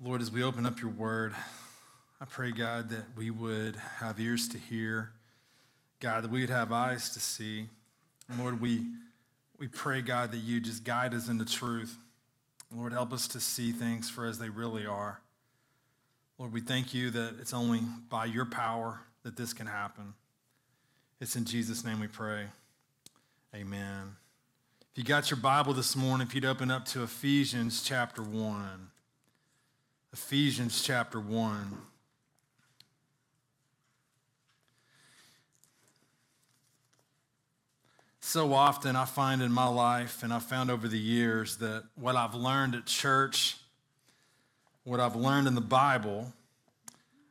Lord, as we open up your word, I pray, God, that we would have ears to hear. God, that we would have eyes to see. Lord, we, we pray, God, that you just guide us into truth. Lord, help us to see things for as they really are. Lord, we thank you that it's only by your power that this can happen. It's in Jesus' name we pray. Amen. If you got your Bible this morning, if you'd open up to Ephesians chapter 1. Ephesians chapter 1. So often I find in my life, and I've found over the years, that what I've learned at church, what I've learned in the Bible,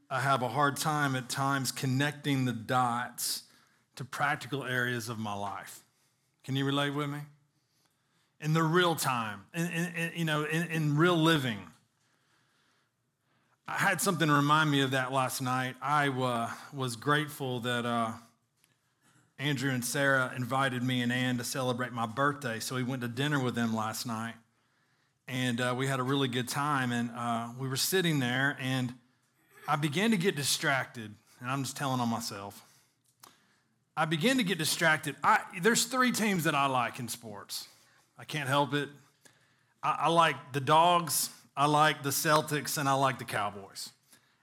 I have a hard time at times connecting the dots to practical areas of my life. Can you relate with me? In the real time, in, in, in you know, in, in real living. I had something to remind me of that last night. I uh, was grateful that uh, Andrew and Sarah invited me and Ann to celebrate my birthday. So we went to dinner with them last night. And uh, we had a really good time. And uh, we were sitting there, and I began to get distracted. And I'm just telling on myself. I began to get distracted. I, there's three teams that I like in sports. I can't help it. I, I like the dogs, I like the Celtics and I like the Cowboys.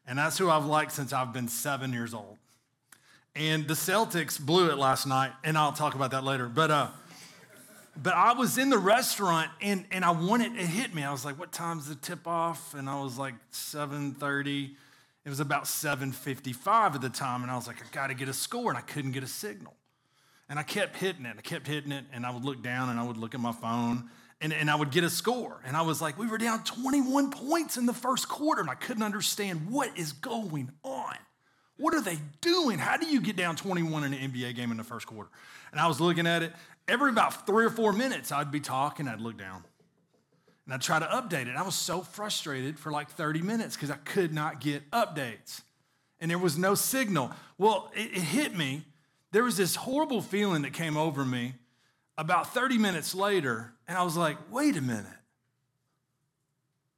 And that's who I've liked since I've been seven years old. And the Celtics blew it last night, and I'll talk about that later. But uh, but I was in the restaurant and and I wanted it hit me. I was like, what time's the tip off? And I was like 7:30. It was about 7:55 at the time, and I was like, I gotta get a score, and I couldn't get a signal. And I kept hitting it, I kept hitting it, and I would look down and I would look at my phone and, and I would get a score. And I was like, we were down 21 points in the first quarter, and I couldn't understand what is going on. What are they doing? How do you get down 21 in an NBA game in the first quarter? And I was looking at it. Every about three or four minutes, I'd be talking, I'd look down. And I'd try to update it. I was so frustrated for like 30 minutes because I could not get updates. And there was no signal. Well, it, it hit me. There was this horrible feeling that came over me about 30 minutes later, and I was like, wait a minute.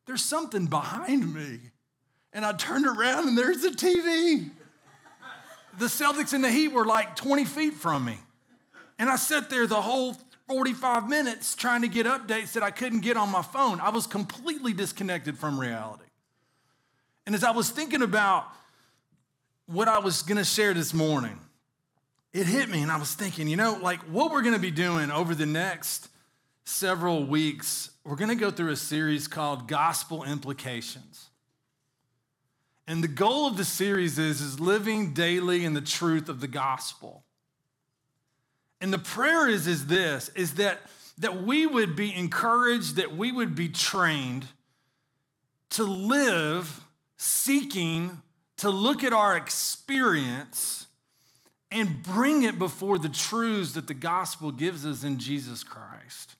There's something behind me. And I turned around and there's the TV. The Celtics and the Heat were like 20 feet from me. And I sat there the whole 45 minutes trying to get updates that I couldn't get on my phone. I was completely disconnected from reality. And as I was thinking about what I was going to share this morning, it hit me and I was thinking, you know, like what we're going to be doing over the next several weeks, we're going to go through a series called Gospel Implications. And the goal of the series is, is living daily in the truth of the gospel. And the prayer is, is this, is that, that we would be encouraged, that we would be trained to live seeking to look at our experience and bring it before the truths that the gospel gives us in Jesus Christ.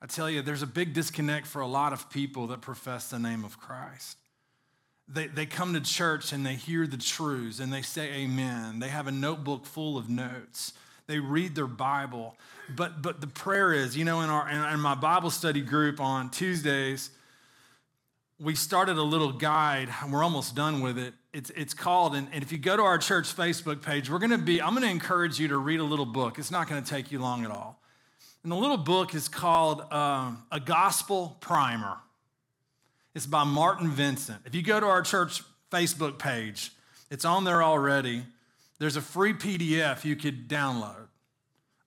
I tell you, there's a big disconnect for a lot of people that profess the name of Christ. They, they come to church and they hear the truths and they say amen. They have a notebook full of notes. They read their Bible. But, but the prayer is, you know, in, our, in my Bible study group on Tuesdays, we started a little guide, and we're almost done with it. It's, it's called, and, and if you go to our church Facebook page, we're gonna be, I'm gonna encourage you to read a little book. It's not gonna take you long at all. And the little book is called um, A Gospel Primer. It's by Milton Vincent. If you go to our church Facebook page, it's on there already. There's a free PDF you could download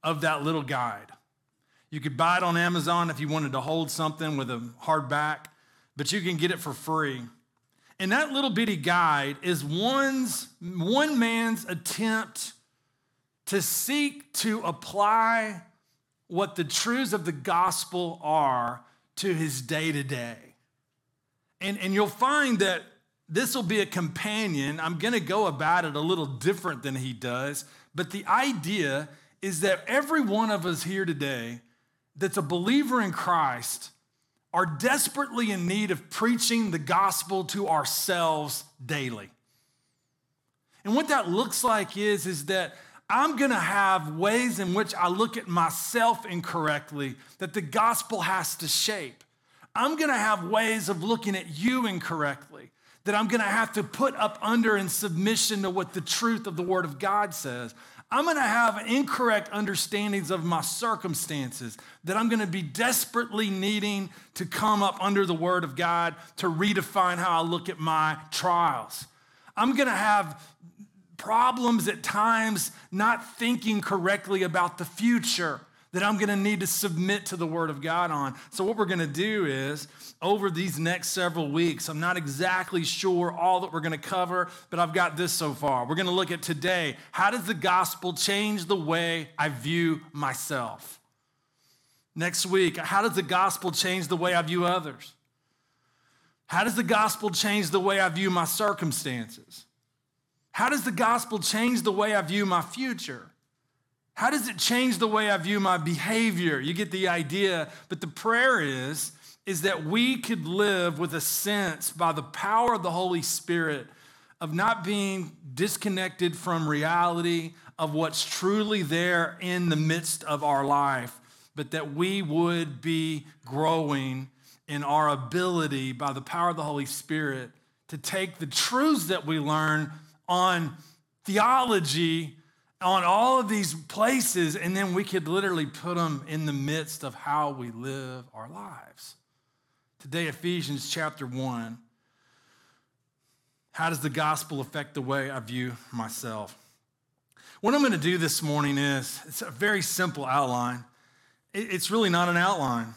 of that little guide. You could buy it on Amazon if you wanted to hold something with a hardback but you can get it for free. And that little bitty guide is one's, one man's attempt to seek to apply what the truths of the gospel are to his day to day. And, and you'll find that this will be a companion. I'm going to go about it a little different than he does, but the idea is that every one of us here today that's a believer in Christ are desperately in need of preaching the gospel to ourselves daily. And what that looks like is, is that I'm going to have ways in which I look at myself incorrectly that the gospel has to shape. I'm gonna have ways of looking at you incorrectly that I'm gonna have to put up under in submission to what the truth of the Word of God says. I'm gonna have incorrect understandings of my circumstances that I'm gonna be desperately needing to come up under the Word of God to redefine how I look at my trials. I'm gonna have problems at times not thinking correctly about the future that I'm going to need to submit to the Word of God on. So, what we're going to do is, over these next several weeks, I'm not exactly sure all that we're going to cover, but I've got this so far. We're going to look at today how does the gospel change the way I view myself? Next week, how does the gospel change the way I view others? How does the gospel change the way I view my circumstances? How does the gospel change the way I view my future? How does it change the way I view my behavior? You get the idea. But the prayer is, is that we could live with a sense by the power of the Holy Spirit of not being disconnected from reality of what's truly there in the midst of our life, but that we would be growing in our ability by the power of the Holy Spirit to take the truths that we learn on theology on all of these places, and then we could literally put them in the midst of how we live our lives. Today, Ephesians chapter 1. How does the gospel affect the way I view myself? What I'm going to do this morning is it's a very simple outline. It's really not an outline.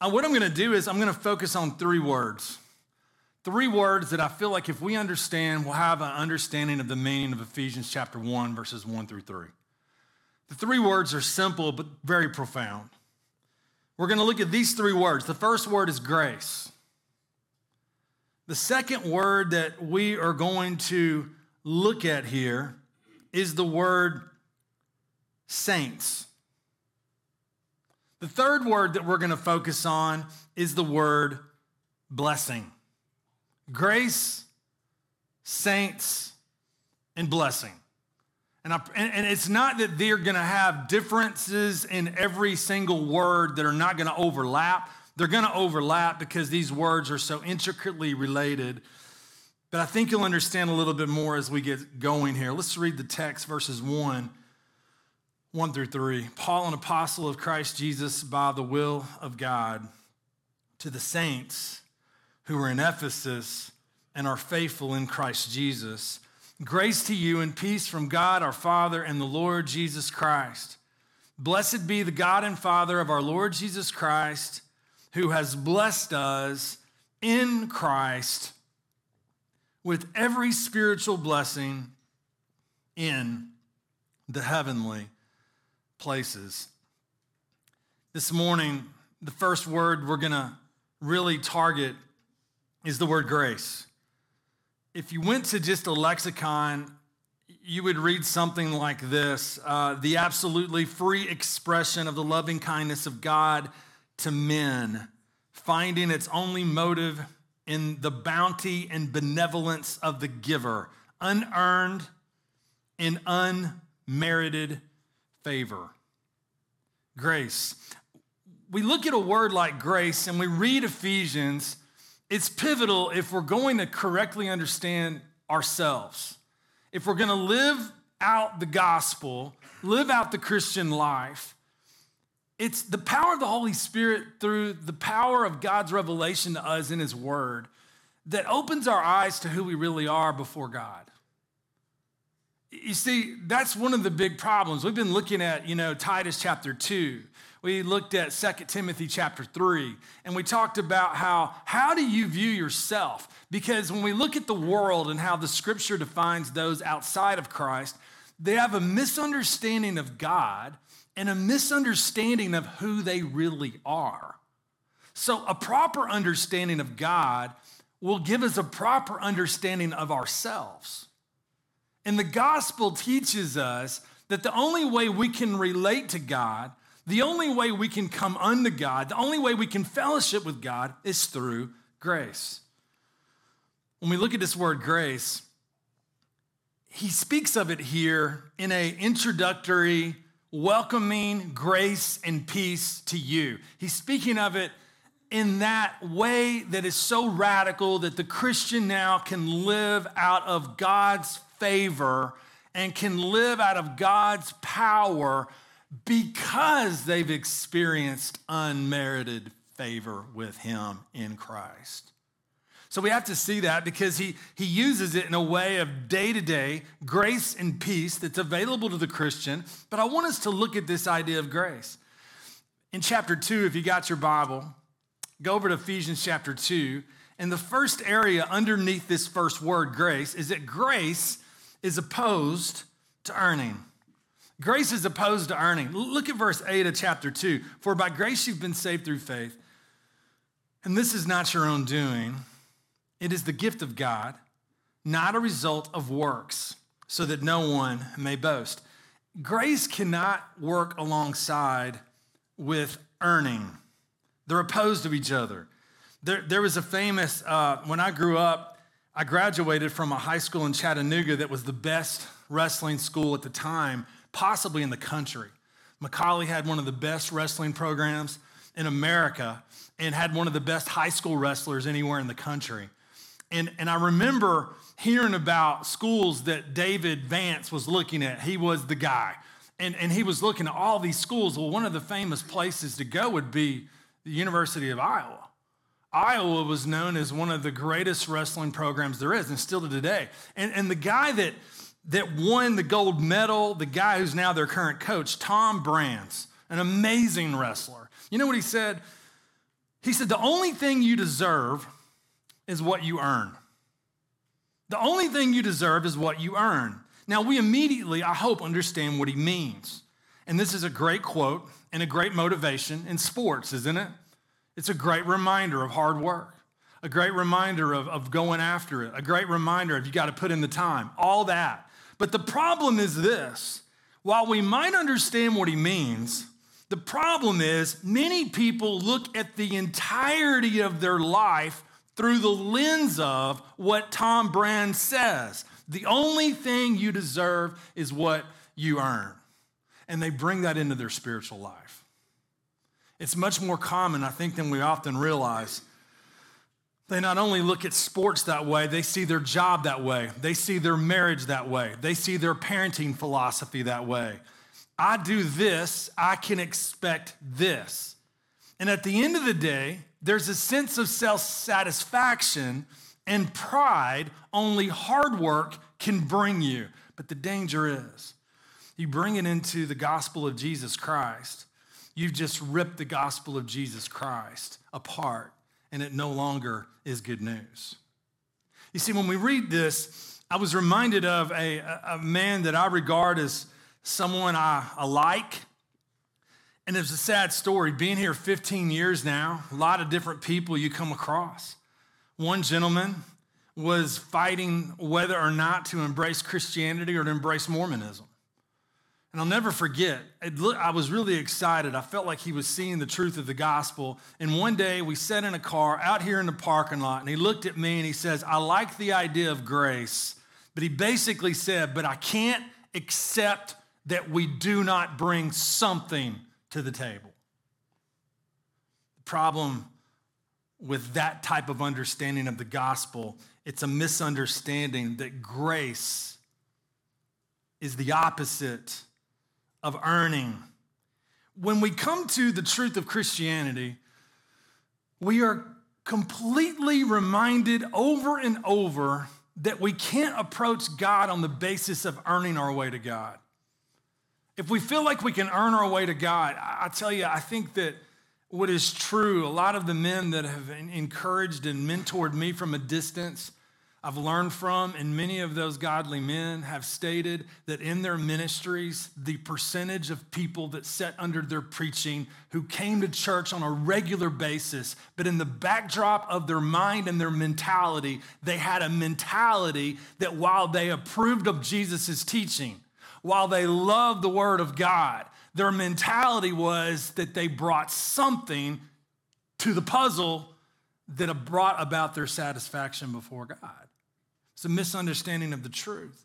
Uh, what I'm going to do is I'm going to focus on three words. Three words that I feel like if we understand, we'll have an understanding of the meaning of Ephesians chapter 1, verses 1 through 3. The three words are simple but very profound. We're going to look at these three words. The first word is grace. The second word that we are going to look at here is the word saints. The third word that we're going to focus on is the word blessing grace, saints, and blessing. And, I, and, it's not that they're going to have differences in every single word that are not going to overlap. They're going to overlap because these words are so intricately related. But I think you'll understand a little bit more as we get going here. Let's read the text, verses 1, 1 through 3. Paul, an apostle of Christ Jesus by the will of God, to the saints who are in Ephesus and are faithful in Christ Jesus. Grace to you and peace from God our Father and the Lord Jesus Christ. Blessed be the God and Father of our Lord Jesus Christ, who has blessed us in Christ with every spiritual blessing in the heavenly places. This morning, the first word we're going to really target is the word grace. If you went to just a lexicon, you would read something like this uh, the absolutely free expression of the loving kindness of God to men, finding its only motive in the bounty and benevolence of the giver, unearned and unmerited favor. Grace. We look at a word like grace and we read Ephesians it's pivotal if we're going to correctly understand ourselves. If we're going to live out the gospel, live out the Christian life, it's the power of the Holy Spirit through the power of God's revelation to us in His Word that opens our eyes to who we really are before God. You see, that's one of the big problems. We've been looking at, you know, Titus chapter 2 we looked at 2 Timothy chapter 3, and we talked about how, how do you view yourself? Because when we look at the world and how the scripture defines those outside of Christ, they have a misunderstanding of God and a misunderstanding of who they really are. So, a proper understanding of God will give us a proper understanding of ourselves. And the gospel teaches us that the only way we can relate to God the only way we can come unto God, the only way we can fellowship with God is through grace. When we look at this word grace, he speaks of it here in a introductory, welcoming grace and peace to you. He's speaking of it in that way that is so radical that the Christian now can live out of God's favor and can live out of God's power because they've experienced unmerited favor with Him in Christ. So we have to see that because he, he uses it in a way of day to day grace and peace that's available to the Christian. But I want us to look at this idea of grace. In chapter 2, if you got your Bible, go over to Ephesians chapter 2. And the first area underneath this first word, grace, is that grace is opposed to earning. Grace is opposed to earning. Look at verse 8 of chapter 2. For by grace you've been saved through faith. And this is not your own doing, it is the gift of God, not a result of works, so that no one may boast. Grace cannot work alongside with earning, they're opposed to each other. There, there was a famous, uh, when I grew up, I graduated from a high school in Chattanooga that was the best wrestling school at the time, possibly in the country. McCallie had one of the best wrestling programs in America and had one of the best high school wrestlers anywhere in the country. And, and I remember hearing about schools that David Vance was looking at. He was the guy. And, and he was looking at all these schools. Well, one of the famous places to go would be the University of Iowa. Iowa was known as one of the greatest wrestling programs there is, and still to today. And, and the guy that, that won the gold medal, the guy who's now their current coach, Tom Brands, an amazing wrestler. You know what he said? He said, The only thing you deserve is what you earn. The only thing you deserve is what you earn. Now, we immediately, I hope, understand what he means. And this is a great quote and a great motivation in sports, isn't it? It's a great reminder of hard work, a great reminder of, of going after it, a great reminder of you got to put in the time, all that. But the problem is this while we might understand what he means, the problem is many people look at the entirety of their life through the lens of what Tom Brand says. The only thing you deserve is what you earn. And they bring that into their spiritual life. It's much more common, I think, than we often realize. They not only look at sports that way, they see their job that way. They see their marriage that way. They see their parenting philosophy that way. I do this, I can expect this. And at the end of the day, there's a sense of self satisfaction and pride only hard work can bring you. But the danger is you bring it into the gospel of Jesus Christ, you've just ripped the gospel of Jesus Christ apart, and it no longer is good news. You see, when we read this, I was reminded of a, a man that I regard as someone I, I like and it's a sad story. Being here 15 years now, a lot of different people you come across. One gentleman was fighting whether or not to embrace Christianity or to embrace Mormonism. And I'll never forget, I was really excited. I felt like he was seeing the truth of the gospel. And one day we sat in a car out here in the parking lot, and he looked at me and he says, I like the idea of grace. But he basically said, But I can't accept that we do not bring something to the table. The problem with that type of understanding of the gospel, it's a misunderstanding that grace is the opposite of earning. When we come to the truth of Christianity, we are completely reminded over and over that we can't approach God on the basis of earning our way to God. If we feel like we can earn our way to God, I tell you, I think that what is true, a lot of the men that have encouraged and mentored me from a distance, I've learned from, and many of those godly men have stated that in their ministries, the percentage of people that sat under their preaching who came to church on a regular basis, but in the backdrop of their mind and their mentality, they had a mentality that while they approved of Jesus' teaching, while they loved the Word of God, their mentality was that they brought something to the puzzle that brought about their satisfaction before God. It's a misunderstanding of the truth.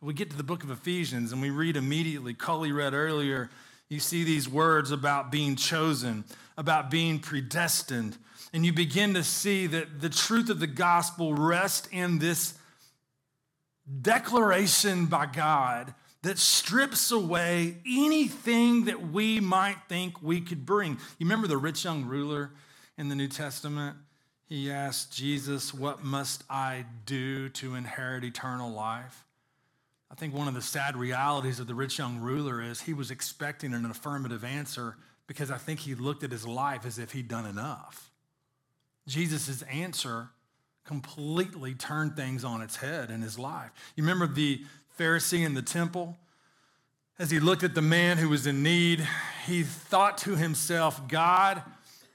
We get to the book of Ephesians and we read immediately, Cully read earlier, You see these words about being chosen, about being predestined, and you begin to see that the truth of the gospel rests in this declaration by God that strips away anything that we might think we could bring. You remember the rich young ruler in the New Testament? He asked Jesus, What must I do to inherit eternal life? I think one of the sad realities of the rich young ruler is he was expecting an affirmative answer because I think he looked at his life as if he'd done enough. Jesus' answer completely turned things on its head in his life. You remember the Pharisee in the temple? As he looked at the man who was in need, he thought to himself, God,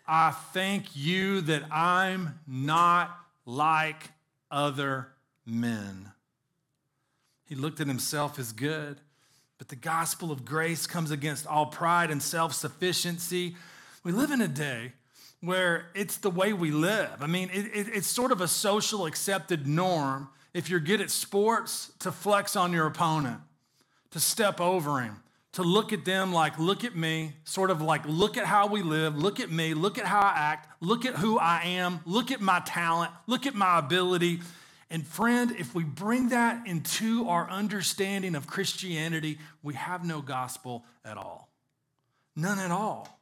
I thank you that I'm not like other men. He looked at himself as good, but the gospel of grace comes against all pride and self sufficiency. We live in a day where it's the way we live. I mean, it, it, it's sort of a social accepted norm if you're good at sports to flex on your opponent, to step over him, to look at them like, look at me, sort of like, look at how we live, look at me, look at how I act, look at who I am, look at my talent, look at my ability. And friend, if we bring that into our understanding of Christianity, we have no gospel at all. None at all.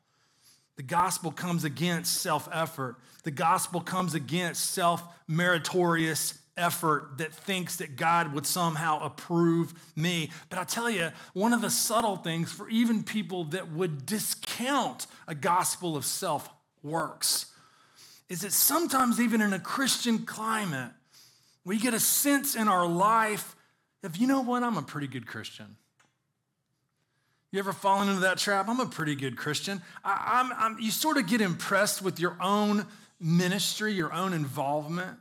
The gospel comes against self effort. The gospel comes against self meritorious effort that thinks that God would somehow approve me. But I tell you, one of the subtle things for even people that would discount a gospel of self works is that sometimes, even in a Christian climate, we get a sense in our life of, you know what, I'm a pretty good Christian. You ever fallen into that trap? I'm a pretty good Christian. I, I'm, you sort of get impressed with your own ministry, your own involvement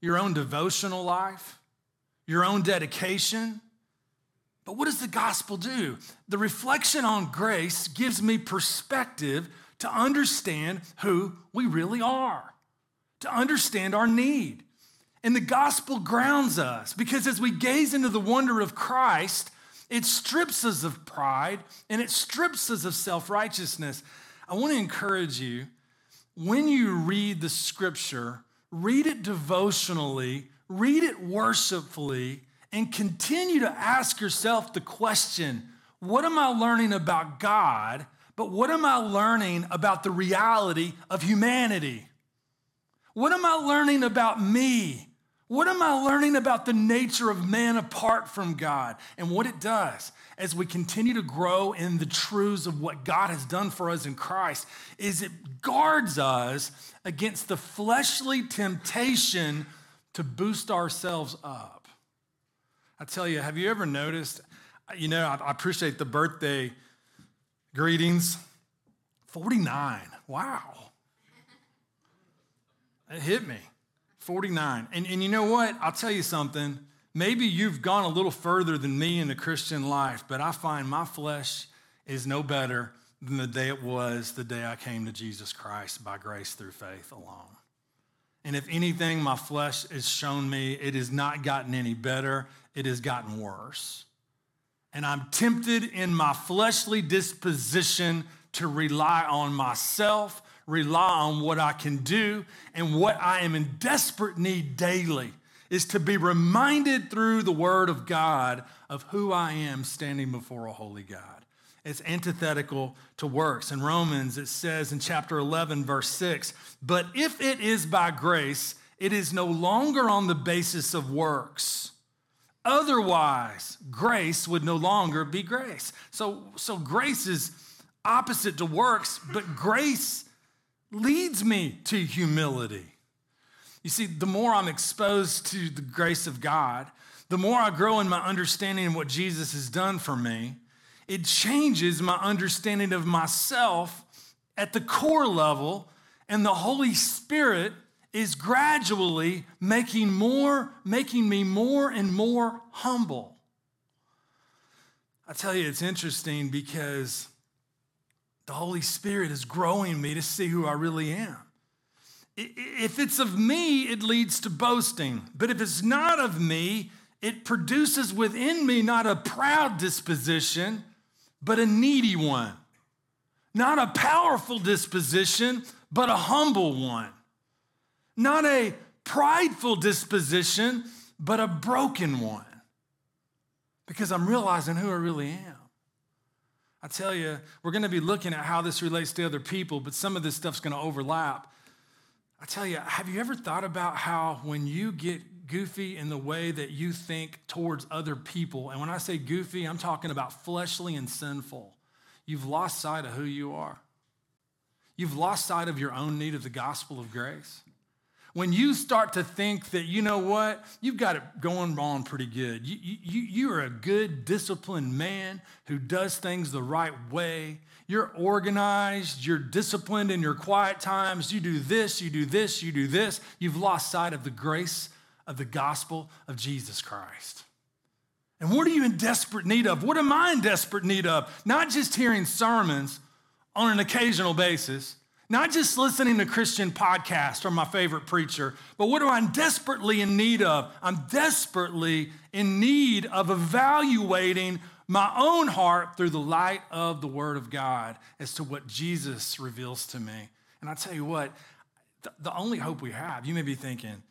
your own devotional life, your own dedication. But what does the gospel do? The reflection on grace gives me perspective to understand who we really are, to understand our need. And the gospel grounds us because as we gaze into the wonder of Christ, it strips us of pride and it strips us of self righteousness. I want to encourage you when you read the scripture, read it devotionally, read it worshipfully, and continue to ask yourself the question what am I learning about God? But what am I learning about the reality of humanity? What am I learning about me? What am I learning about the nature of man apart from God and what it does as we continue to grow in the truths of what God has done for us in Christ is it guards us against the fleshly temptation to boost ourselves up. I tell you, have you ever noticed? You know, I appreciate the birthday greetings. 49. Wow. It hit me. 49. And, and you know what? I'll tell you something. Maybe you've gone a little further than me in the Christian life, but I find my flesh is no better than the day it was the day I came to Jesus Christ by grace through faith alone. And if anything, my flesh has shown me it has not gotten any better, it has gotten worse. And I'm tempted in my fleshly disposition to rely on myself rely on what I can do and what I am in desperate need daily is to be reminded through the Word of God of who I am standing before a holy God. It's antithetical to works. In Romans, it says in chapter 11, verse 6 But if it is by grace, it is no longer on the basis of works. Otherwise, grace would no longer be grace. So, so grace is opposite to works, but grace leads me to humility. You see, the more I'm exposed to the grace of God, the more I grow in my understanding of what Jesus has done for me, it changes my understanding of myself at the core level, and the Holy Spirit is gradually making more, making me more and more humble. I tell you, it's interesting because the Holy Spirit is growing me to see who I really am. If it's of me, it leads to boasting. But if it's not of me, it produces within me not a proud disposition, but a needy one. Not a powerful disposition, but a humble one. Not a prideful disposition, but a broken one. Because I'm realizing who I really am. I tell you, we're going to be looking at how this relates to other people, but some of this stuff's going to overlap. I tell you, have you ever thought about how when you get goofy in the way that you think towards other people, and when I say goofy, I'm talking about fleshly and sinful, you've lost sight of who you are. You've lost sight of your own need of the gospel of grace. When you start to think that, you know what, you've got it going on pretty good. You, you, you are a good, disciplined man who does things the right way. You're organized, you're disciplined in your quiet times. You do this, you do this, you do this. You've lost sight of the grace of the gospel of Jesus Christ. And what are you in desperate need of? What am I in desperate need of? Not just hearing sermons on an occasional basis not just listening to Christian podcasts or my favorite preacher, but what am I desperately in need of? I'm desperately in need of evaluating my own heart through the light of the Word of God as to what Jesus reveals to me. And I tell you what, the, only hope we have, you may be thinking,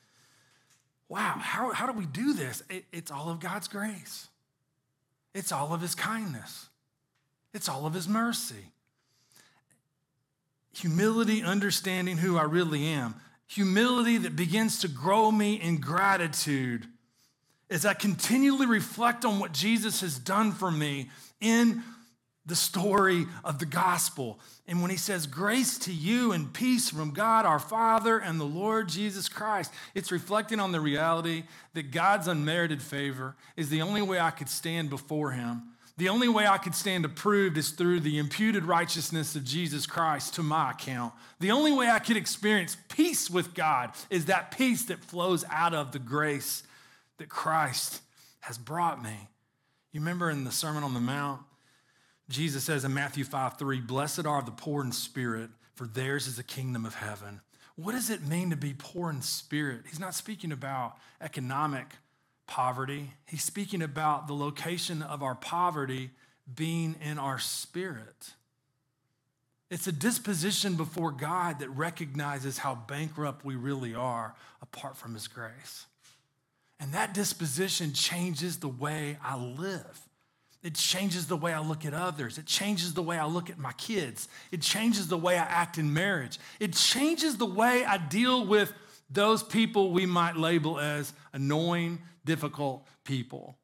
wow, how, how do we do this? It, it's all of God's grace, it's all of His kindness, it's all of His mercy humility, understanding who I really am, humility that begins to grow me in gratitude as I continually reflect on what Jesus has done for me in the story of the gospel. And when he says, Grace to you and peace from God our Father and the Lord Jesus Christ, it's reflecting on the reality that God's unmerited favor is the only way I could stand before him the only way I could stand approved is through the imputed righteousness of Jesus Christ to my account. The only way I could experience peace with God is that peace that flows out of the grace that Christ has brought me. You remember in the Sermon on the Mount, Jesus says in Matthew 5 3, Blessed are the poor in spirit, for theirs is the kingdom of heaven. What does it mean to be poor in spirit? He's not speaking about economic poverty. He's speaking about the location of our poverty being in our spirit. It's a disposition before God that recognizes how bankrupt we really are apart from His grace. And that disposition changes the way I live. It changes the way I look at others. It changes the way I look at my kids. It changes the way I act in marriage. It changes the way I deal with those people we might label as annoying, difficult people.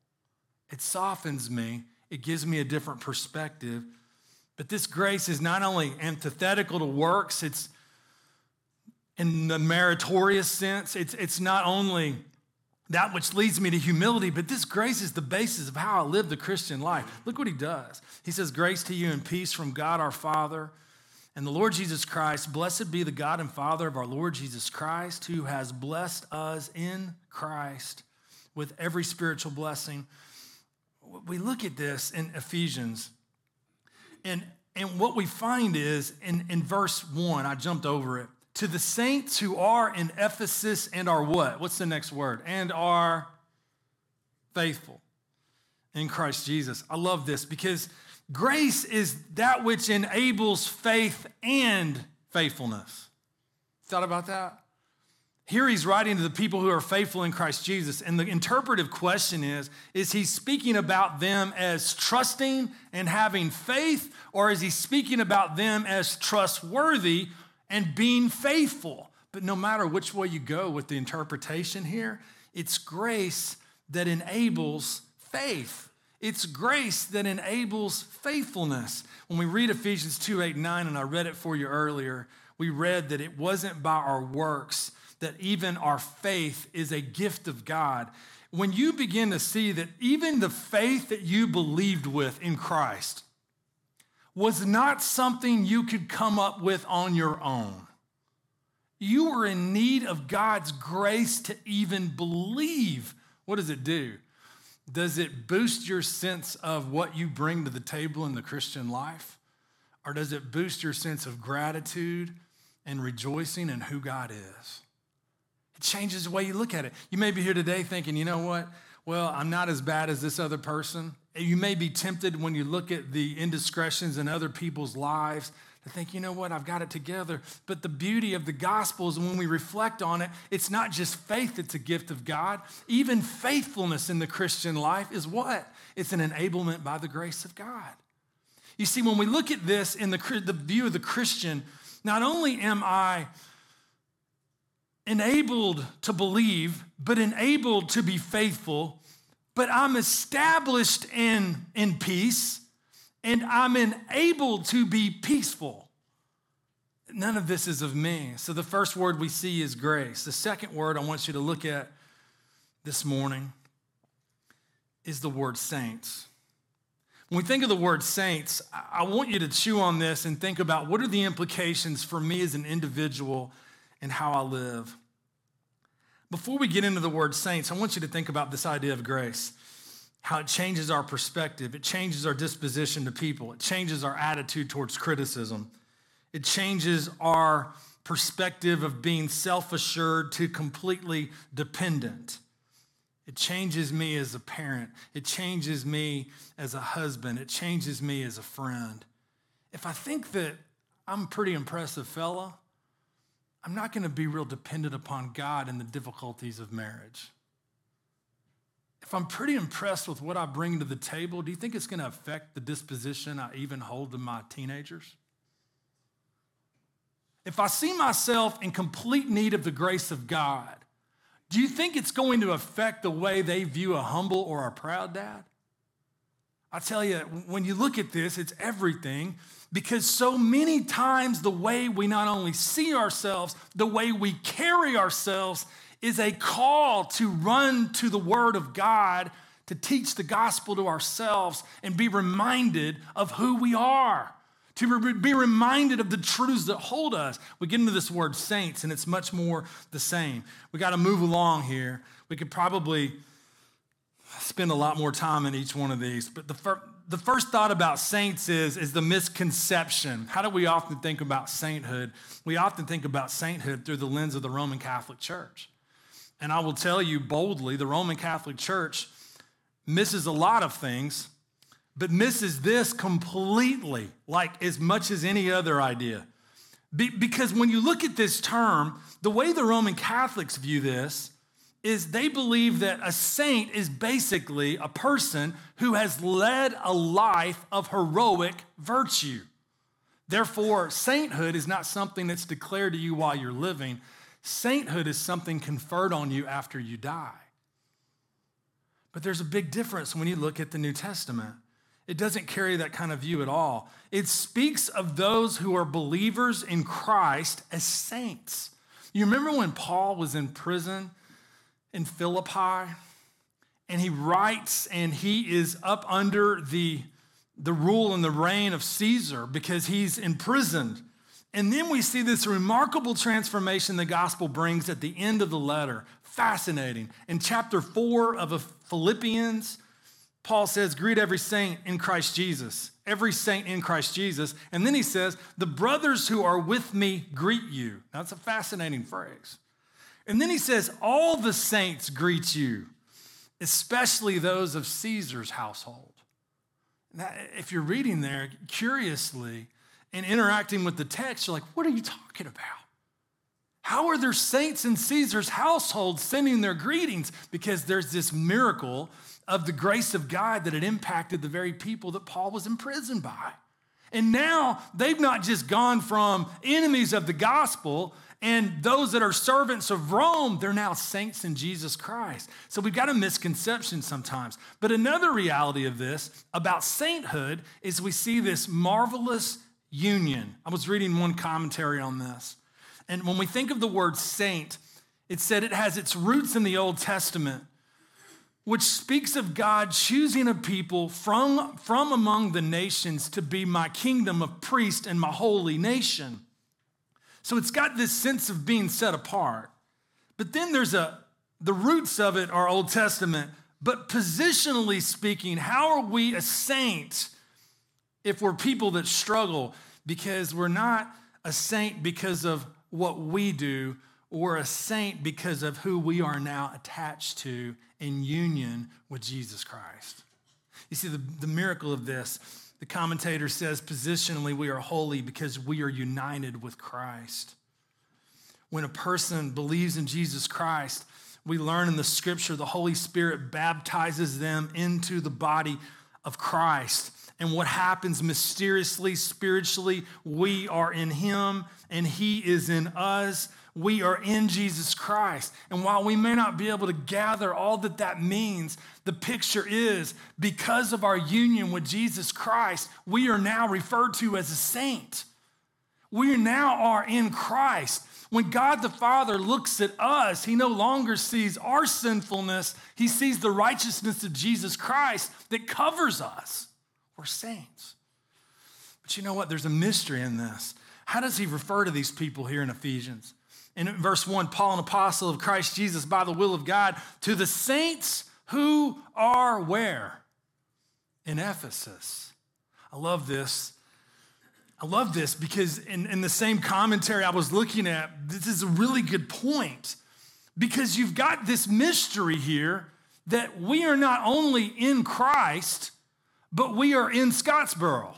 It softens me, it gives me a different perspective. But this grace is not only antithetical to works, it's in the meritorious sense, it's, it's not only that which leads me to humility, but this grace is the basis of how I live the Christian life. Look what he does. He says, Grace to you and peace from God our Father and the Lord Jesus Christ. Blessed be the God and Father of our Lord Jesus Christ, who has blessed us in Christ with every spiritual blessing. We look at this in Ephesians, and, and what we find is in, in verse one, I jumped over it. To the saints who are in Ephesus and are what? What's the next word? And are faithful in Christ Jesus. I love this because grace is that which enables faith and faithfulness. Thought about that? Here he's writing to the people who are faithful in Christ Jesus. And the interpretive question is Is he speaking about them as trusting and having faith, or is he speaking about them as trustworthy and being faithful? But no matter which way you go with the interpretation here, it's grace that enables faith. It's grace that enables faithfulness. When we read Ephesians 2 8, 9, and I read it for you earlier, we read that it wasn't by our works that even our faith is a gift of God, when you begin to see that even the faith that you believed with in Christ was not something you could come up with on your own, you were in need of God's grace to even believe. What does it do? Does it boost your sense of what you bring to the table in the Christian life? Or does it boost your sense of gratitude and rejoicing in who God is? It changes the way you look at it. You may be here today thinking, you know what? well, I'm not as bad as this other person. You may be tempted when you look at the indiscretions in other people's lives to think, you know what, I've got it together. But the beauty of the gospel is when we reflect on it, it's not just faith that's a gift of God. Even faithfulness in the Christian life is what? It's an enablement by the grace of God. You see, when we look at this in the, the view of the Christian, not only am I enabled to believe, but enabled to be faithful, but I'm established in, in peace and I'm enabled to be peaceful. None of this is of me. So the first word we see is grace. The second word I want you to look at this morning is the word saints. When we think of the word saints, I want you to chew on this and think about what are the implications for me as an individual and how I live. Before we get into the word saints, I want you to think about this idea of grace how it changes our perspective, it changes our disposition to people, it changes our attitude towards criticism, it changes our perspective of being self assured to completely dependent. It changes me as a parent. It changes me as a husband. It changes me as a friend. If I think that I'm a pretty impressive fella, I'm not going to be real dependent upon God in the difficulties of marriage if I'm pretty impressed with what I bring to the table, do you think it's going to affect the disposition I even hold to my teenagers? If I see myself in complete need of the grace of God, do you think it's going to affect the way they view a humble or a proud dad? I tell you, when you look at this, it's everything because so many times the way we not only see ourselves, the way we carry ourselves is a call to run to the Word of God to teach the gospel to ourselves and be reminded of who we are, to be reminded of the truths that hold us. We get into this word saints, and it's much more the same. We got to move along here. We could probably spend a lot more time in each one of these, but the first the first thought about saints is, is the misconception. How do we often think about sainthood? We often think about sainthood through the lens of the Roman Catholic Church. And I will tell you boldly the Roman Catholic Church misses a lot of things, but misses this completely, like as much as any other idea. Be- because when you look at this term, the way the Roman Catholics view this is they believe that a saint is basically a person who has led a life of heroic virtue. Therefore, sainthood is not something that's declared to you while you're living, Sainthood is something conferred on you after you die. But there's a big difference when you look at the New Testament. It doesn't carry that kind of view at all. It speaks of those who are believers in Christ as saints. You remember when Paul was in prison in Philippi and he writes and he is up under the, the rule and the reign of Caesar because he's imprisoned. And then we see this remarkable transformation the gospel brings at the end of the letter. Fascinating. In chapter four of Philippians, Paul says, Greet every saint in Christ Jesus, every saint in Christ Jesus. And then he says, The brothers who are with me greet you. Now, That's a fascinating phrase. And then he says, All the saints greet you, especially those of Caesar's household. Now, if you're reading there, curiously, and interacting with the text, you're like, what are you talking about? How are there saints in Caesar's household sending their greetings? Because there's this miracle of the grace of God that had impacted the very people that Paul was imprisoned by. And now they've not just gone from enemies of the gospel and those that are servants of Rome, they're now saints in Jesus Christ. So we've got a misconception sometimes. But another reality of this about sainthood is we see this marvelous union. I was reading one commentary on this. And when we think of the word saint, it said it has its roots in the Old Testament, which speaks of God choosing a people from, from among the nations to be my kingdom of priests and my holy nation. So it's got this sense of being set apart. But then there's a, the roots of it are Old Testament. But positionally speaking, how are we a saint if we're people that struggle? because we're not a saint because of what we do, we're a saint because of who we are now attached to in union with Jesus Christ. You see, the, the miracle of this, the commentator says positionally, we are holy because we are united with Christ. When a person believes in Jesus Christ, we learn in the scripture the Holy Spirit baptizes them into the body of Christ. And what happens mysteriously, spiritually, we are in Him and He is in us. We are in Jesus Christ. And while we may not be able to gather all that that means, the picture is because of our union with Jesus Christ, we are now referred to as a saint. We now are in Christ. When God the Father looks at us, he no longer sees our sinfulness, he sees the righteousness of Jesus Christ that covers us. We're saints. But you know what? There's a mystery in this. How does he refer to these people here in Ephesians? In verse 1, Paul, an apostle of Christ Jesus by the will of God, to the saints who are where? In Ephesus. I love this. I love this because in, in the same commentary I was looking at, this is a really good point because you've got this mystery here that we are not only in Christ, but we are in Scottsboro.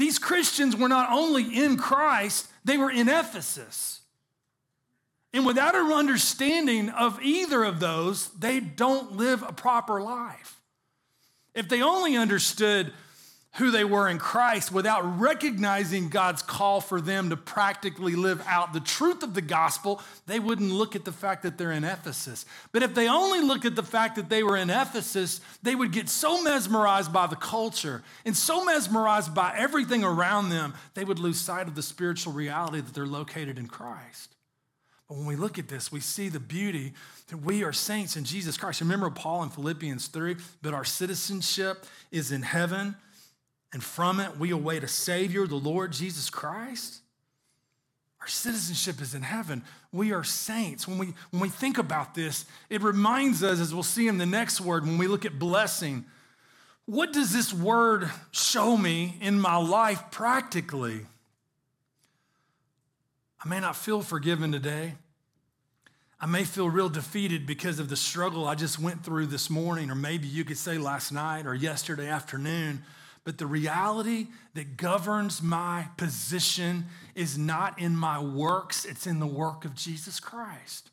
These Christians were not only in Christ, they were in Ephesus. And without an understanding of either of those, they don't live a proper life. If they only understood who they were in Christ without recognizing God's call for them to practically live out the truth of the gospel, they wouldn't look at the fact that they're in Ephesus. But if they only look at the fact that they were in Ephesus, they would get so mesmerized by the culture and so mesmerized by everything around them, they would lose sight of the spiritual reality that they're located in Christ. But when we look at this, we see the beauty that we are saints in Jesus Christ. Remember Paul in Philippians 3 that our citizenship is in heaven and from it we await a Savior, the Lord Jesus Christ. Our citizenship is in heaven. We are saints. When we, when we think about this, it reminds us, as we'll see in the next word, when we look at blessing, what does this word show me in my life practically? I may not feel forgiven today. I may feel real defeated because of the struggle I just went through this morning, or maybe you could say last night or yesterday afternoon. But the reality that governs my position is not in my works, it's in the work of Jesus Christ.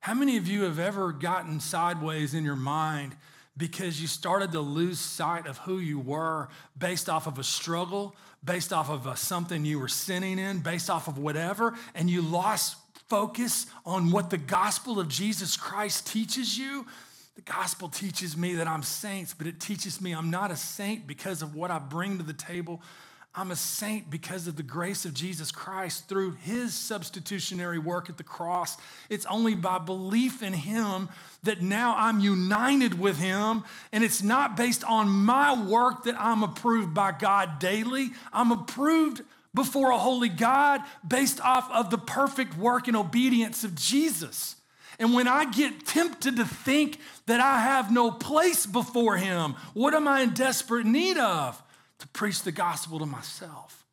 How many of you have ever gotten sideways in your mind because you started to lose sight of who you were based off of a struggle, based off of a, something you were sinning in, based off of whatever, and you lost focus on what the gospel of Jesus Christ teaches you? The gospel teaches me that I'm saints, but it teaches me I'm not a saint because of what I bring to the table. I'm a saint because of the grace of Jesus Christ through his substitutionary work at the cross. It's only by belief in him that now I'm united with him. And it's not based on my work that I'm approved by God daily. I'm approved before a holy God based off of the perfect work and obedience of Jesus. And when I get tempted to think that I have no place before Him, what am I in desperate need of? To preach the gospel to myself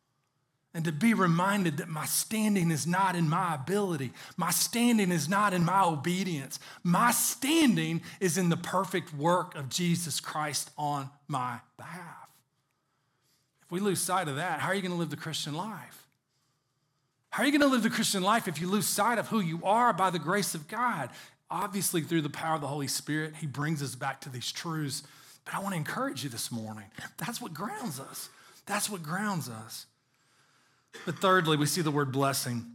and to be reminded that my standing is not in my ability. My standing is not in my obedience. My standing is in the perfect work of Jesus Christ on my behalf. If we lose sight of that, how are you going to live the Christian life? How are you going to live the Christian life if you lose sight of who you are by the grace of God? Obviously, through the power of the Holy Spirit, He brings us back to these truths. But I want to encourage you this morning. That's what grounds us. That's what grounds us. But thirdly, we see the word blessing.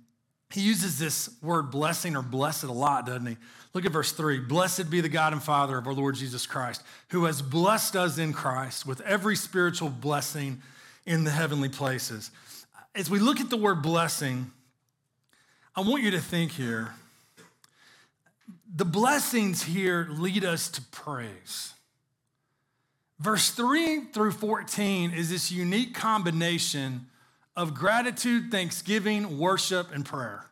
He uses this word blessing or blessed a lot, doesn't he? Look at verse three. Blessed be the God and Father of our Lord Jesus Christ, who has blessed us in Christ with every spiritual blessing in the heavenly places as we look at the word blessing, I want you to think here. The blessings here lead us to praise. Verse 3 through 14 is this unique combination of gratitude, thanksgiving, worship, and prayer.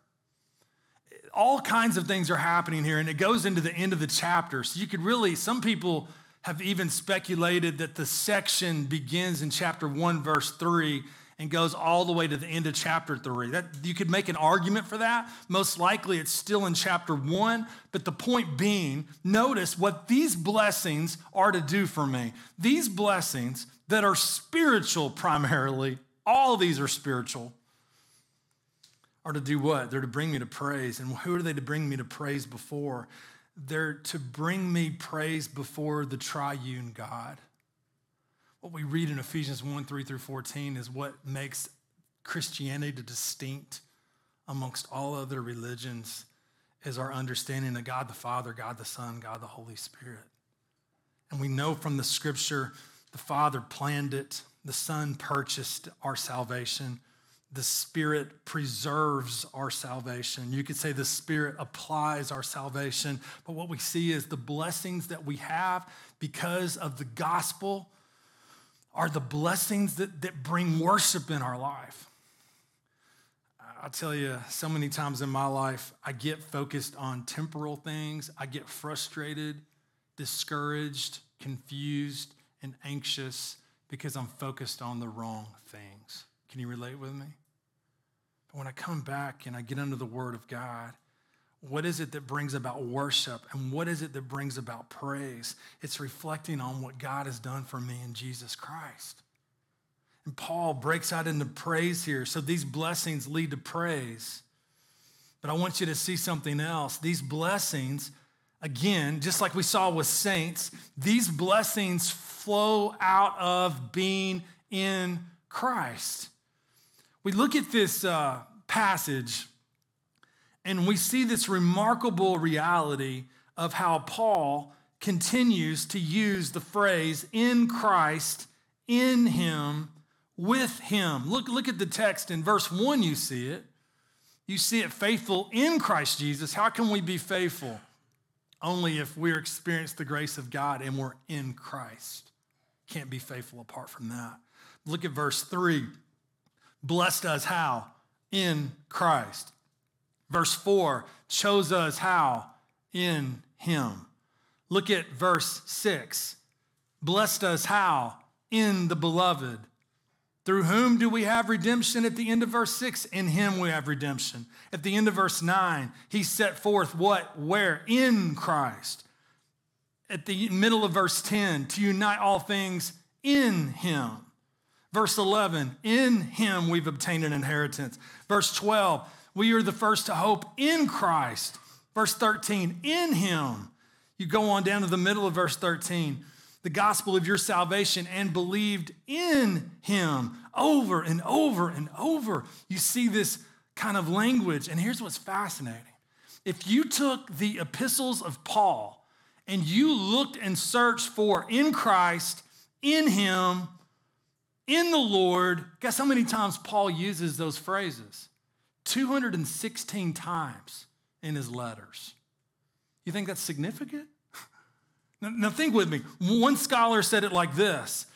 All kinds of things are happening here, and it goes into the end of the chapter. So you could really, some people have even speculated that the section begins in chapter 1, verse 3, and goes all the way to the end of chapter three. That you could make an argument for that. Most likely it's still in chapter one, but the point being, notice what these blessings are to do for me. These blessings that are spiritual primarily, all these are spiritual, are to do what? They're to bring me to praise. And who are they to bring me to praise before? They're to bring me praise before the triune God. What we read in Ephesians 1 3 through 14 is what makes Christianity distinct amongst all other religions is our understanding of God the Father, God the Son, God the Holy Spirit. And we know from the scripture the Father planned it, the Son purchased our salvation, the Spirit preserves our salvation. You could say the Spirit applies our salvation. But what we see is the blessings that we have because of the gospel are the blessings that, that bring worship in our life. I'll tell you, so many times in my life, I get focused on temporal things. I get frustrated, discouraged, confused, and anxious because I'm focused on the wrong things. Can you relate with me? But when I come back and I get under the Word of God, what is it that brings about worship and what is it that brings about praise? It's reflecting on what God has done for me in Jesus Christ. And Paul breaks out into praise here. So these blessings lead to praise. But I want you to see something else. These blessings, again, just like we saw with saints, these blessings flow out of being in Christ. We look at this uh, passage and we see this remarkable reality of how Paul continues to use the phrase in Christ, in Him, with Him. Look, look at the text in verse 1, you see it. You see it faithful in Christ Jesus. How can we be faithful? Only if we're experienced the grace of God and we're in Christ. Can't be faithful apart from that. Look at verse 3. Blessed us how? In Christ. Verse 4 shows us how in him. Look at verse 6. Blessed us how in the beloved. Through whom do we have redemption at the end of verse 6? In him we have redemption. At the end of verse 9, he set forth what? Where? In Christ. At the middle of verse 10, to unite all things in him. Verse 11, in him we've obtained an inheritance. Verse 12, we are the first to hope in Christ. Verse 13, in him. You go on down to the middle of verse 13, the gospel of your salvation and believed in him over and over and over. You see this kind of language. And here's what's fascinating if you took the epistles of Paul and you looked and searched for in Christ, in him, in the Lord, guess how many times Paul uses those phrases? 216 times in his letters. You think that's significant? now, now, think with me. One scholar said it like this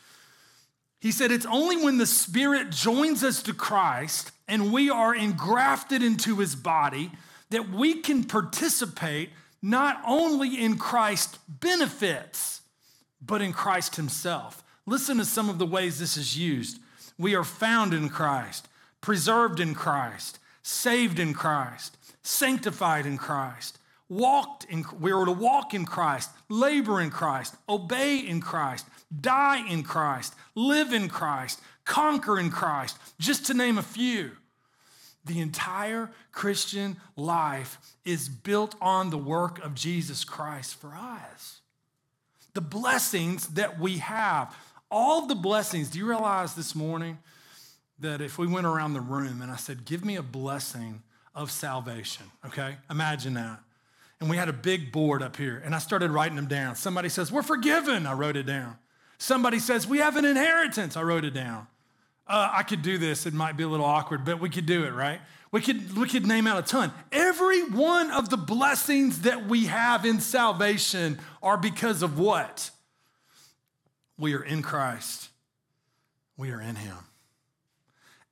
He said, It's only when the Spirit joins us to Christ and we are engrafted into his body that we can participate not only in Christ's benefits, but in Christ himself. Listen to some of the ways this is used. We are found in Christ, preserved in Christ, saved in Christ, sanctified in Christ, walked in we were to walk in Christ, labor in Christ, obey in Christ, die in Christ, live in Christ, conquer in Christ, just to name a few. The entire Christian life is built on the work of Jesus Christ for us. The blessings that we have, all the blessings, do you realize this morning that if we went around the room and I said, Give me a blessing of salvation, okay? Imagine that. And we had a big board up here, and I started writing them down. Somebody says, We're forgiven. I wrote it down. Somebody says, We have an inheritance. I wrote it down. Uh, I could do this. It might be a little awkward, but we could do it, right? We could, we could name out a ton. Every one of the blessings that we have in salvation are because of what? We are in Christ, we are in Him.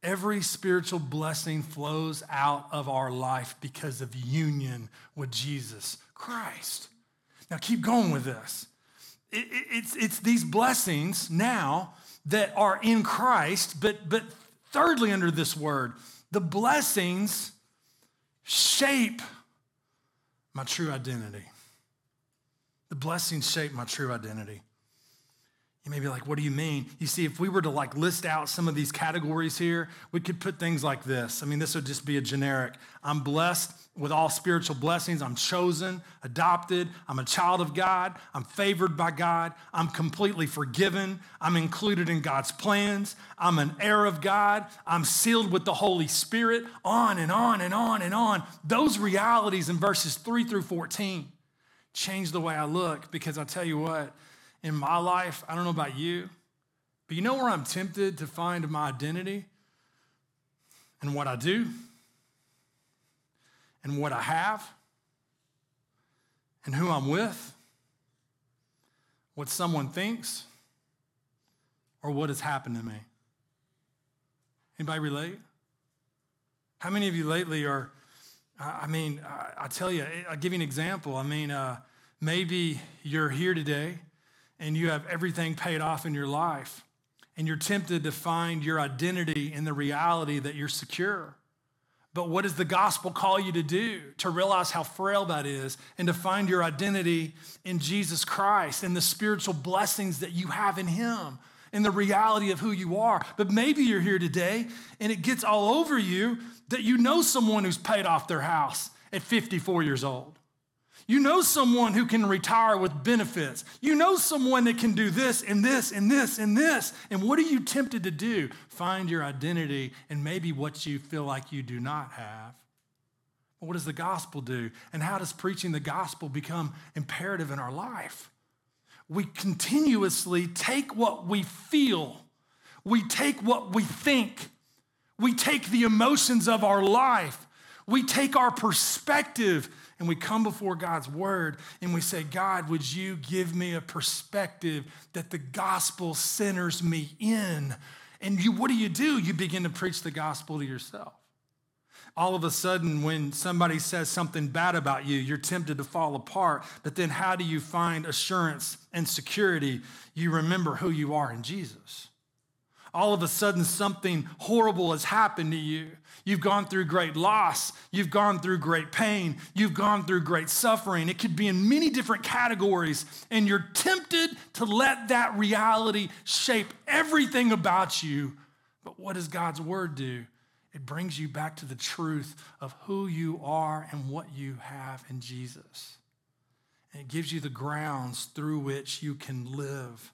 Every spiritual blessing flows out of our life because of union with Jesus Christ. Now, keep going with this. It, it, it's, it's these blessings now that are in Christ, but, but Thirdly, under this word, the blessings shape my true identity. The blessings shape my true identity. You may be like, what do you mean? You see, if we were to like list out some of these categories here, we could put things like this. I mean, this would just be a generic. I'm blessed with all spiritual blessings. I'm chosen, adopted. I'm a child of God. I'm favored by God. I'm completely forgiven. I'm included in God's plans. I'm an heir of God. I'm sealed with the Holy Spirit. On and on and on and on. Those realities in verses 3 through 14 change the way I look because I tell you what, in my life, I don't know about you, but you know where I'm tempted to find my identity? And what I do, and what I have, and who I'm with, what someone thinks, or what has happened to me. Anybody relate? How many of you lately are, I mean, I tell you, I'll give you an example. I mean, uh, maybe you're here today and you have everything paid off in your life, and you're tempted to find your identity in the reality that you're secure. But what does the gospel call you to do? To realize how frail that is and to find your identity in Jesus Christ and the spiritual blessings that you have in Him and the reality of who you are. But maybe you're here today and it gets all over you that you know someone who's paid off their house at 54 years old. You know someone who can retire with benefits. You know someone that can do this and this and this and this. And what are you tempted to do? Find your identity and maybe what you feel like you do not have. What does the gospel do? And how does preaching the gospel become imperative in our life? We continuously take what we feel, we take what we think, we take the emotions of our life, we take our perspective and we come before God's word and we say, God, would you give me a perspective that the gospel centers me in? And you, what do you do? You begin to preach the gospel to yourself. All of a sudden, when somebody says something bad about you, you're tempted to fall apart. But then, how do you find assurance and security? You remember who you are in Jesus all of a sudden something horrible has happened to you. You've gone through great loss. You've gone through great pain. You've gone through great suffering. It could be in many different categories, and you're tempted to let that reality shape everything about you. But what does God's word do? It brings you back to the truth of who you are and what you have in Jesus. And it gives you the grounds through which you can live,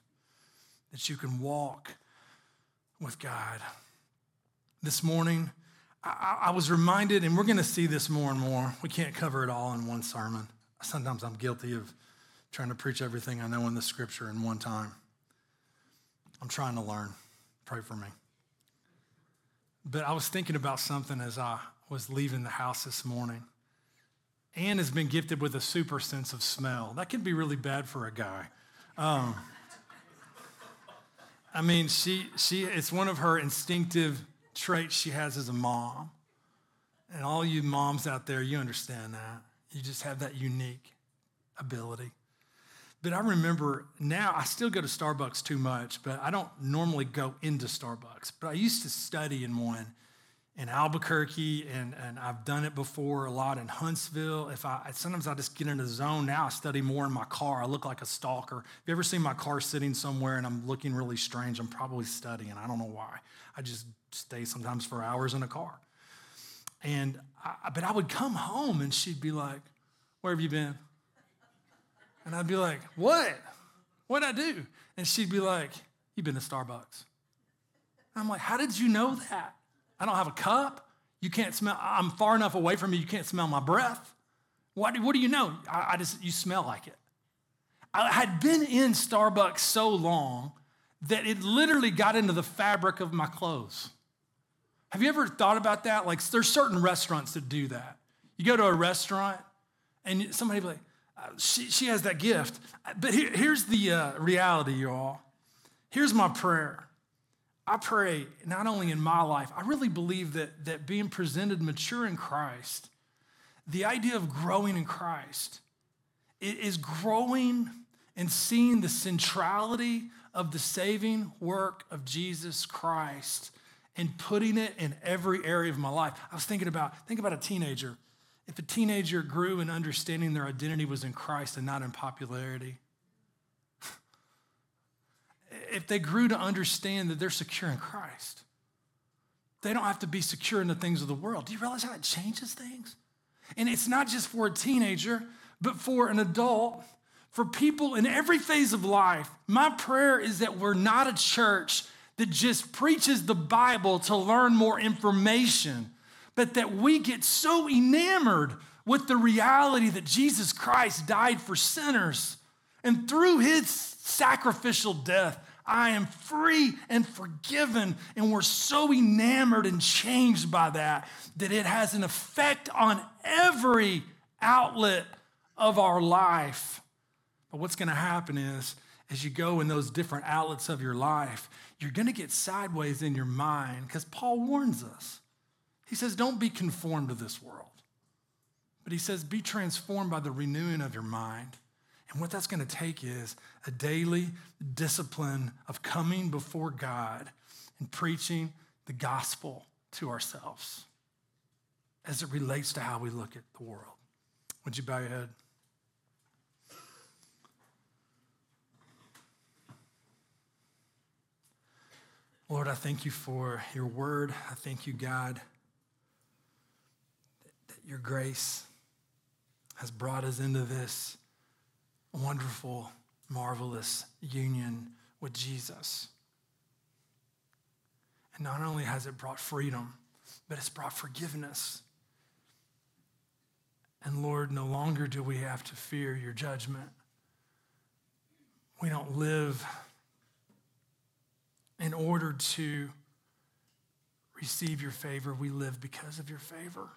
that you can walk with God. This morning, I, I was reminded, and we're going to see this more and more. We can't cover it all in one sermon. Sometimes I'm guilty of trying to preach everything I know in the scripture in one time. I'm trying to learn. Pray for me. But I was thinking about something as I was leaving the house this morning. Anne has been gifted with a super sense of smell. That can be really bad for a guy. Um, I mean, she, she, it's one of her instinctive traits she has as a mom. And all you moms out there, you understand that. You just have that unique ability. But I remember now, I still go to Starbucks too much, but I don't normally go into Starbucks. But I used to study in one in Albuquerque, and, and I've done it before a lot in Huntsville. If I sometimes I just get in the zone. Now I study more in my car. I look like a stalker. Have you ever seen my car sitting somewhere and I'm looking really strange? I'm probably studying. I don't know why. I just stay sometimes for hours in a car. And I, but I would come home and she'd be like, "Where have you been?" And I'd be like, "What? What'd I do?" And she'd be like, "You've been to Starbucks." I'm like, "How did you know that?" I don't have a cup. You can't smell, I'm far enough away from you, you can't smell my breath. What, what do you know? I, I just, you smell like it. I had been in Starbucks so long that it literally got into the fabric of my clothes. Have you ever thought about that? Like, there's certain restaurants that do that. You go to a restaurant and somebody like, uh, she, she has that gift. But here, here's the uh, reality, y'all. Here's my prayer I pray, not only in my life, I really believe that, that being presented mature in Christ, the idea of growing in Christ, is growing and seeing the centrality of the saving work of Jesus Christ and putting it in every area of my life. I was thinking about, think about a teenager. If a teenager grew in understanding their identity was in Christ and not in popularity, if they grew to understand that they're secure in Christ, they don't have to be secure in the things of the world. Do you realize how it changes things? And it's not just for a teenager, but for an adult, for people in every phase of life. My prayer is that we're not a church that just preaches the Bible to learn more information, but that we get so enamored with the reality that Jesus Christ died for sinners. And through his sacrificial death, I am free and forgiven. And we're so enamored and changed by that that it has an effect on every outlet of our life. But what's going to happen is, as you go in those different outlets of your life, you're going to get sideways in your mind because Paul warns us. He says, Don't be conformed to this world. But he says, Be transformed by the renewing of your mind. And what that's going to take is a daily discipline of coming before God and preaching the gospel to ourselves as it relates to how we look at the world. Would you bow your head? Lord, I thank you for your word. I thank you, God, that your grace has brought us into this wonderful, marvelous union with Jesus. And not only has it brought freedom, but it's brought forgiveness. And Lord, no longer do we have to fear your judgment. We don't live in order to receive your favor, we live because of your favor.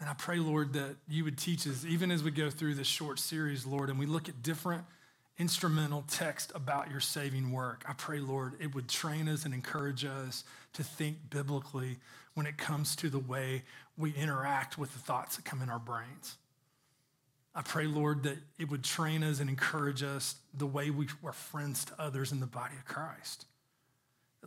And I pray, Lord, that you would teach us, even as we go through this short series, Lord, and we look at different instrumental text about your saving work. I pray, Lord, it would train us and encourage us to think biblically when it comes to the way we interact with the thoughts that come in our brains. I pray, Lord, that it would train us and encourage us the way we are friends to others in the body of Christ.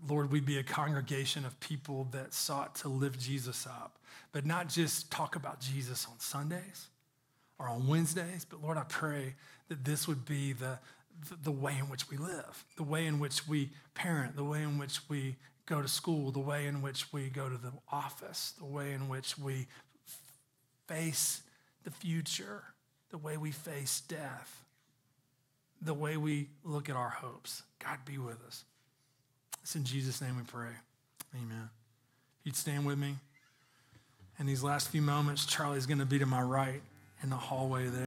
Lord, we'd be a congregation of people that sought to lift Jesus up, but not just talk about Jesus on Sundays or on Wednesdays, but Lord, I pray that this would be the, the way in which we live, the way in which we parent, the way in which we go to school, the way in which we go to the office, the way in which we face the future, the way we face death, the way we look at our hopes. God be with us. It's in Jesus' name we pray. Amen. You'd stand with me. In these last few moments, Charlie's going to be to my right in the hallway there.